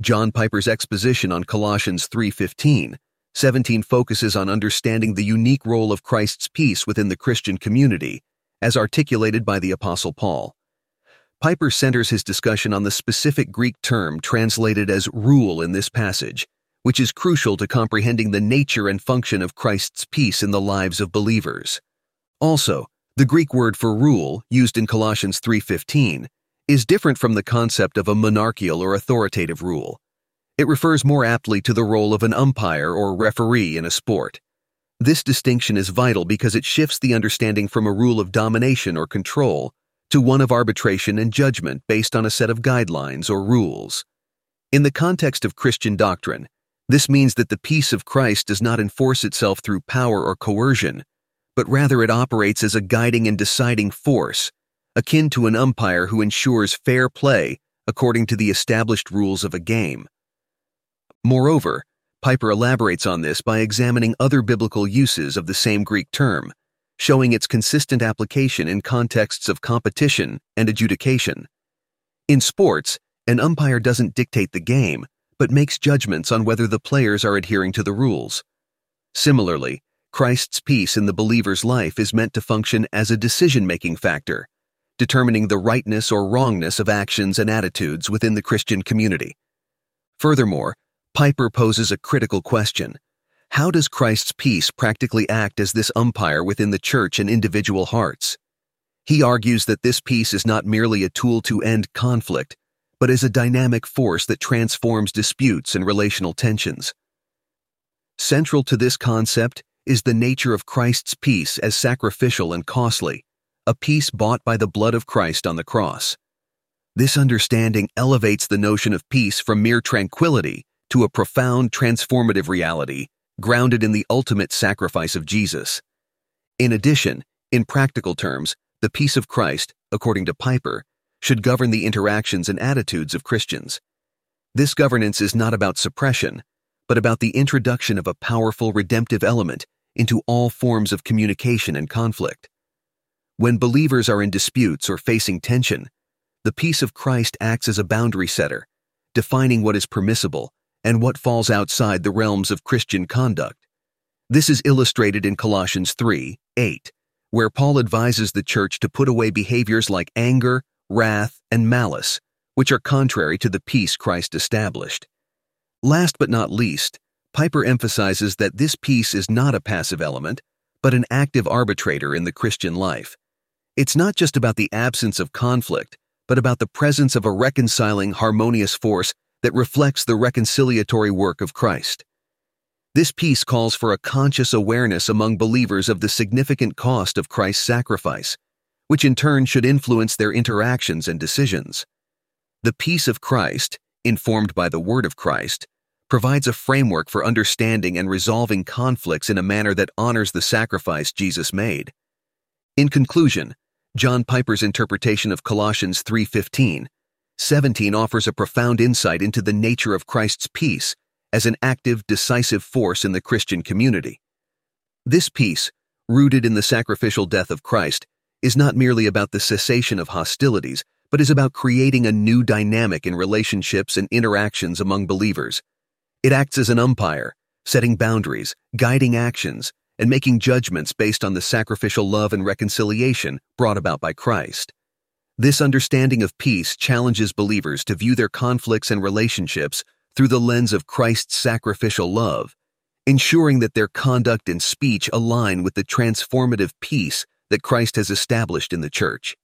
John Piper's exposition on Colossians 3:15, 17 focuses on understanding the unique role of Christ's peace within the Christian community, as articulated by the apostle Paul. Piper centers his discussion on the specific Greek term translated as rule in this passage, which is crucial to comprehending the nature and function of Christ's peace in the lives of believers. Also, the Greek word for rule, used in Colossians 3:15, is different from the concept of a monarchical or authoritative rule. It refers more aptly to the role of an umpire or referee in a sport. This distinction is vital because it shifts the understanding from a rule of domination or control to one of arbitration and judgment based on a set of guidelines or rules. In the context of Christian doctrine, this means that the peace of Christ does not enforce itself through power or coercion, but rather it operates as a guiding and deciding force, akin to an umpire who ensures fair play according to the established rules of a game. Moreover, Piper elaborates on this by examining other biblical uses of the same Greek term, showing its consistent application in contexts of competition and adjudication. In sports, an umpire doesn't dictate the game, but makes judgments on whether the players are adhering to the rules. Similarly, Christ's peace in the believer's life is meant to function as a decision making factor, determining the rightness or wrongness of actions and attitudes within the Christian community. Furthermore, Piper poses a critical question How does Christ's peace practically act as this umpire within the church and individual hearts? He argues that this peace is not merely a tool to end conflict, but is a dynamic force that transforms disputes and relational tensions. Central to this concept is the nature of Christ's peace as sacrificial and costly, a peace bought by the blood of Christ on the cross. This understanding elevates the notion of peace from mere tranquility to a profound transformative reality grounded in the ultimate sacrifice of Jesus. In addition, in practical terms, the peace of Christ, according to Piper, should govern the interactions and attitudes of Christians. This governance is not about suppression, but about the introduction of a powerful redemptive element into all forms of communication and conflict. When believers are in disputes or facing tension, the peace of Christ acts as a boundary setter, defining what is permissible and what falls outside the realms of Christian conduct. This is illustrated in Colossians 3 8, where Paul advises the church to put away behaviors like anger, wrath, and malice, which are contrary to the peace Christ established. Last but not least, Piper emphasizes that this peace is not a passive element, but an active arbitrator in the Christian life. It's not just about the absence of conflict, but about the presence of a reconciling, harmonious force that reflects the reconciliatory work of Christ. This peace calls for a conscious awareness among believers of the significant cost of Christ's sacrifice which in turn should influence their interactions and decisions. The peace of Christ, informed by the Word of Christ, provides a framework for understanding and resolving conflicts in a manner that honors the sacrifice Jesus made. In conclusion, John Piper's interpretation of Colossians 3:15, 17 offers a profound insight into the nature of Christ's peace as an active, decisive force in the Christian community. This peace, rooted in the sacrificial death of Christ, is not merely about the cessation of hostilities, but is about creating a new dynamic in relationships and interactions among believers. It acts as an umpire, setting boundaries, guiding actions, and making judgments based on the sacrificial love and reconciliation brought about by Christ. This understanding of peace challenges believers to view their conflicts and relationships through the lens of Christ's sacrificial love, ensuring that their conduct and speech align with the transformative peace that Christ has established in the church.